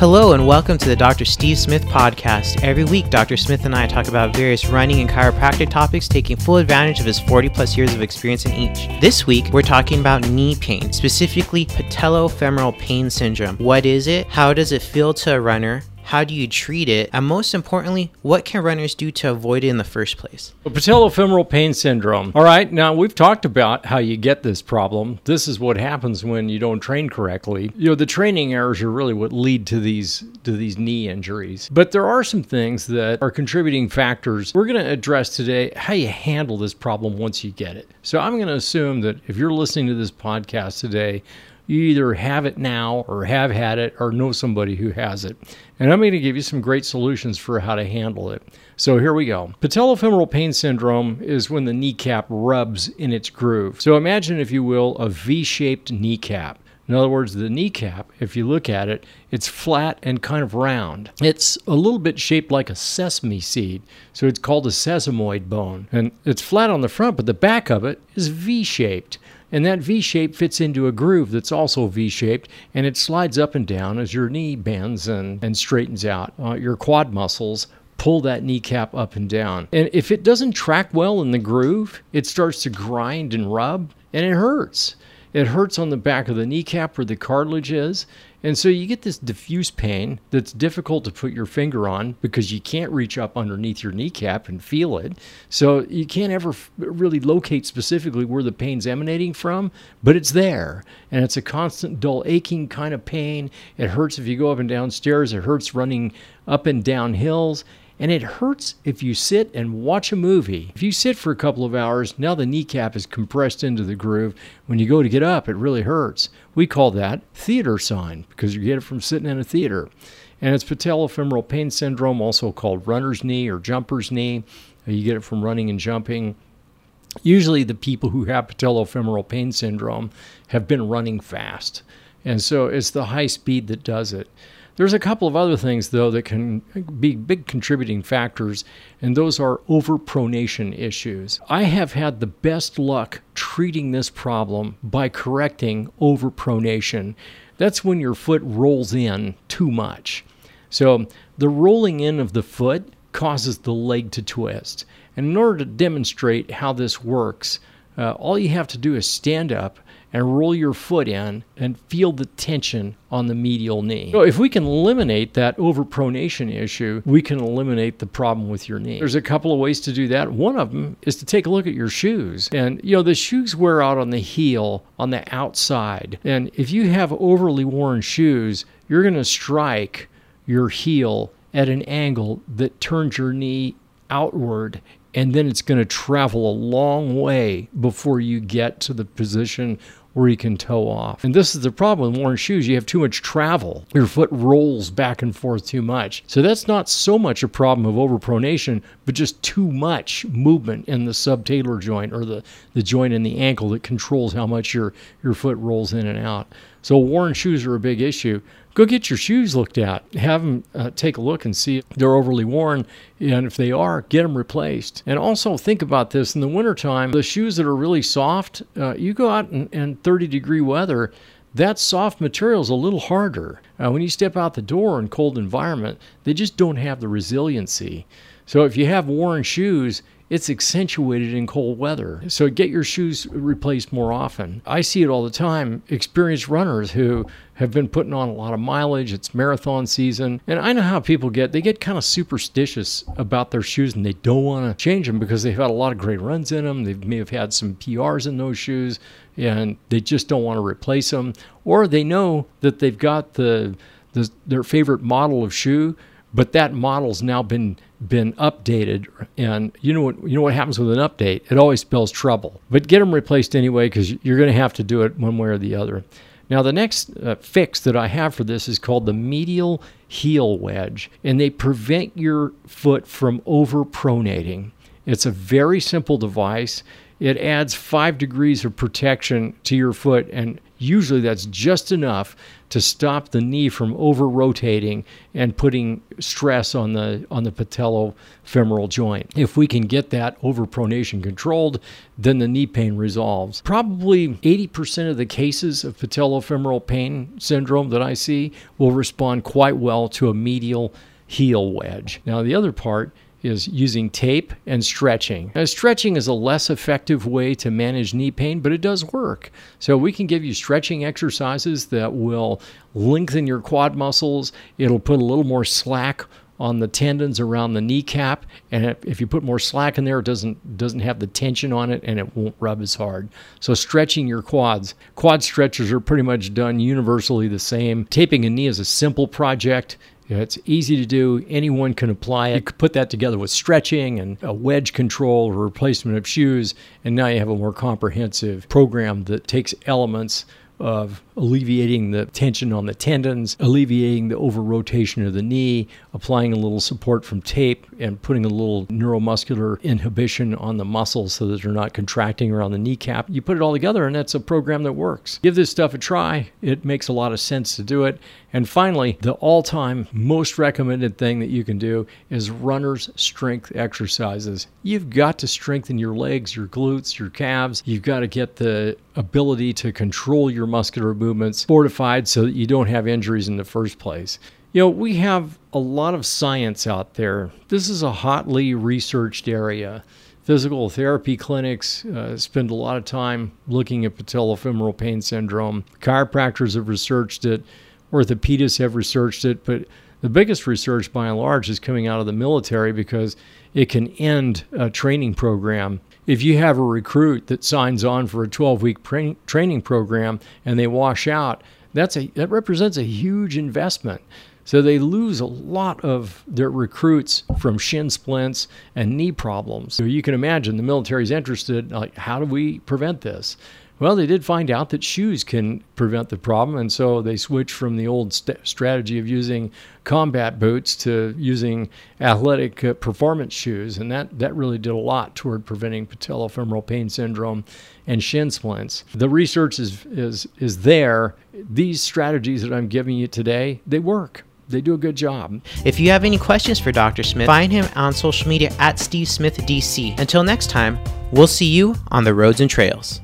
Hello, and welcome to the Dr. Steve Smith podcast. Every week, Dr. Smith and I talk about various running and chiropractic topics, taking full advantage of his 40 plus years of experience in each. This week, we're talking about knee pain, specifically patellofemoral pain syndrome. What is it? How does it feel to a runner? How do you treat it? And most importantly, what can runners do to avoid it in the first place? Patellofemoral pain syndrome. All right, now we've talked about how you get this problem. This is what happens when you don't train correctly. You know, the training errors are really what lead to these to these knee injuries. But there are some things that are contributing factors. We're going to address today how you handle this problem once you get it. So I'm going to assume that if you're listening to this podcast today, you either have it now or have had it or know somebody who has it. And I'm going to give you some great solutions for how to handle it. So here we go. Patellofemoral pain syndrome is when the kneecap rubs in its groove. So imagine, if you will, a V shaped kneecap. In other words, the kneecap, if you look at it, it's flat and kind of round. It's a little bit shaped like a sesame seed, so it's called a sesamoid bone. And it's flat on the front, but the back of it is V shaped. And that V shape fits into a groove that's also V shaped and it slides up and down as your knee bends and, and straightens out. Uh, your quad muscles pull that kneecap up and down. And if it doesn't track well in the groove, it starts to grind and rub and it hurts. It hurts on the back of the kneecap where the cartilage is. And so you get this diffuse pain that's difficult to put your finger on because you can't reach up underneath your kneecap and feel it. So you can't ever really locate specifically where the pain's emanating from, but it's there. And it's a constant, dull, aching kind of pain. It hurts if you go up and down stairs, it hurts running up and down hills. And it hurts if you sit and watch a movie. If you sit for a couple of hours, now the kneecap is compressed into the groove. When you go to get up, it really hurts. We call that theater sign because you get it from sitting in a theater. And it's patellofemoral pain syndrome, also called runner's knee or jumper's knee. Uh, you get it from running and jumping. Usually, the people who have patellofemoral pain syndrome have been running fast. And so it's the high speed that does it. There's a couple of other things, though, that can be big contributing factors, and those are overpronation issues. I have had the best luck treating this problem by correcting overpronation. That's when your foot rolls in too much. So, the rolling in of the foot causes the leg to twist. And in order to demonstrate how this works, uh, all you have to do is stand up and roll your foot in and feel the tension on the medial knee. So if we can eliminate that overpronation issue, we can eliminate the problem with your knee. There's a couple of ways to do that. One of them is to take a look at your shoes. And you know, the shoes wear out on the heel on the outside. And if you have overly worn shoes, you're going to strike your heel at an angle that turns your knee outward and then it's going to travel a long way before you get to the position where you can toe off. And this is the problem with worn shoes. You have too much travel. Your foot rolls back and forth too much. So that's not so much a problem of overpronation, but just too much movement in the subtalar joint or the, the joint in the ankle that controls how much your, your foot rolls in and out. So worn shoes are a big issue go get your shoes looked at. Have them uh, take a look and see if they're overly worn. And if they are, get them replaced. And also think about this in the wintertime, the shoes that are really soft, uh, you go out in, in 30 degree weather, that soft material is a little harder. Uh, when you step out the door in cold environment, they just don't have the resiliency. So if you have worn shoes, it's accentuated in cold weather. So get your shoes replaced more often. I see it all the time. Experienced runners who have been putting on a lot of mileage. It's marathon season. And I know how people get, they get kind of superstitious about their shoes and they don't want to change them because they've had a lot of great runs in them. They may have had some PRs in those shoes and they just don't want to replace them. Or they know that they've got the, the their favorite model of shoe but that model's now been been updated and you know what you know what happens with an update? It always spells trouble. But get them replaced anyway because you're going to have to do it one way or the other. Now the next uh, fix that i have for this is called the medial heel wedge and they prevent your foot from overpronating. It's a very simple device. It adds five degrees of protection to your foot and Usually that's just enough to stop the knee from over rotating and putting stress on the on the patellofemoral joint. If we can get that overpronation controlled, then the knee pain resolves. Probably 80% of the cases of patellofemoral pain syndrome that I see will respond quite well to a medial heel wedge. Now the other part is using tape and stretching. Now, stretching is a less effective way to manage knee pain, but it does work. So, we can give you stretching exercises that will lengthen your quad muscles. It'll put a little more slack on the tendons around the kneecap and if you put more slack in there it doesn't doesn't have the tension on it and it won't rub as hard so stretching your quads quad stretches are pretty much done universally the same taping a knee is a simple project it's easy to do. Anyone can apply it. You could put that together with stretching and a wedge control or replacement of shoes, and now you have a more comprehensive program that takes elements of alleviating the tension on the tendons, alleviating the over rotation of the knee, applying a little support from tape, and putting a little neuromuscular inhibition on the muscles so that they're not contracting around the kneecap. You put it all together, and that's a program that works. Give this stuff a try. It makes a lot of sense to do it. And finally, the all time most recommended thing that you can do is runner's strength exercises. You've got to strengthen your legs, your glutes, your calves. You've got to get the ability to control your muscular movements fortified so that you don't have injuries in the first place. You know, we have a lot of science out there. This is a hotly researched area. Physical therapy clinics uh, spend a lot of time looking at patellofemoral pain syndrome. Chiropractors have researched it, orthopedists have researched it, but the biggest research by and large is coming out of the military because it can end a training program if you have a recruit that signs on for a 12 week pra- training program and they wash out, that's a, that represents a huge investment. So they lose a lot of their recruits from shin splints and knee problems. So you can imagine the military is interested, like, how do we prevent this? Well, they did find out that shoes can prevent the problem, and so they switched from the old st- strategy of using combat boots to using athletic uh, performance shoes, and that that really did a lot toward preventing patellofemoral pain syndrome and shin splints. The research is is is there. These strategies that I'm giving you today, they work they do a good job. If you have any questions for Dr. Smith, find him on social media at Steve Smith DC. Until next time, we'll see you on the roads and trails.